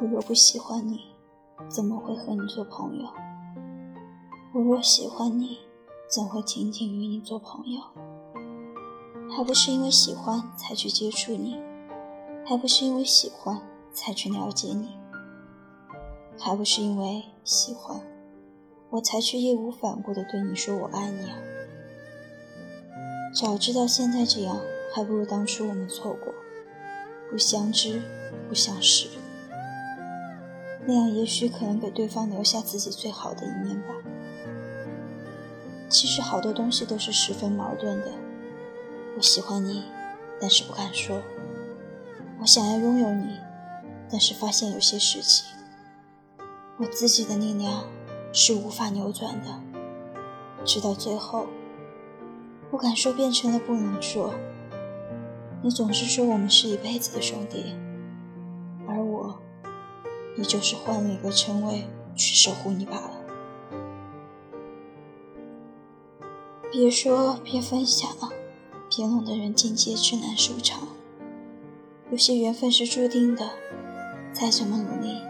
我若不喜欢你，怎么会和你做朋友？我若喜欢你，怎会仅仅与你做朋友？还不是因为喜欢才去接触你，还不是因为喜欢才去了解你，还不是因为喜欢我才去义无反顾地对你说我爱你啊！早知道现在这样，还不如当初我们错过，不相知，不相识。那样也许可能给对方留下自己最好的一面吧。其实好多东西都是十分矛盾的。我喜欢你，但是不敢说；我想要拥有你，但是发现有些事情，我自己的力量是无法扭转的。直到最后，不敢说变成了不能说。你总是说我们是一辈子的兄弟。你就是换了一个称谓去守护你罢了。别说，别分享，别弄得人尽皆知难收场。有些缘分是注定的，再怎么努力。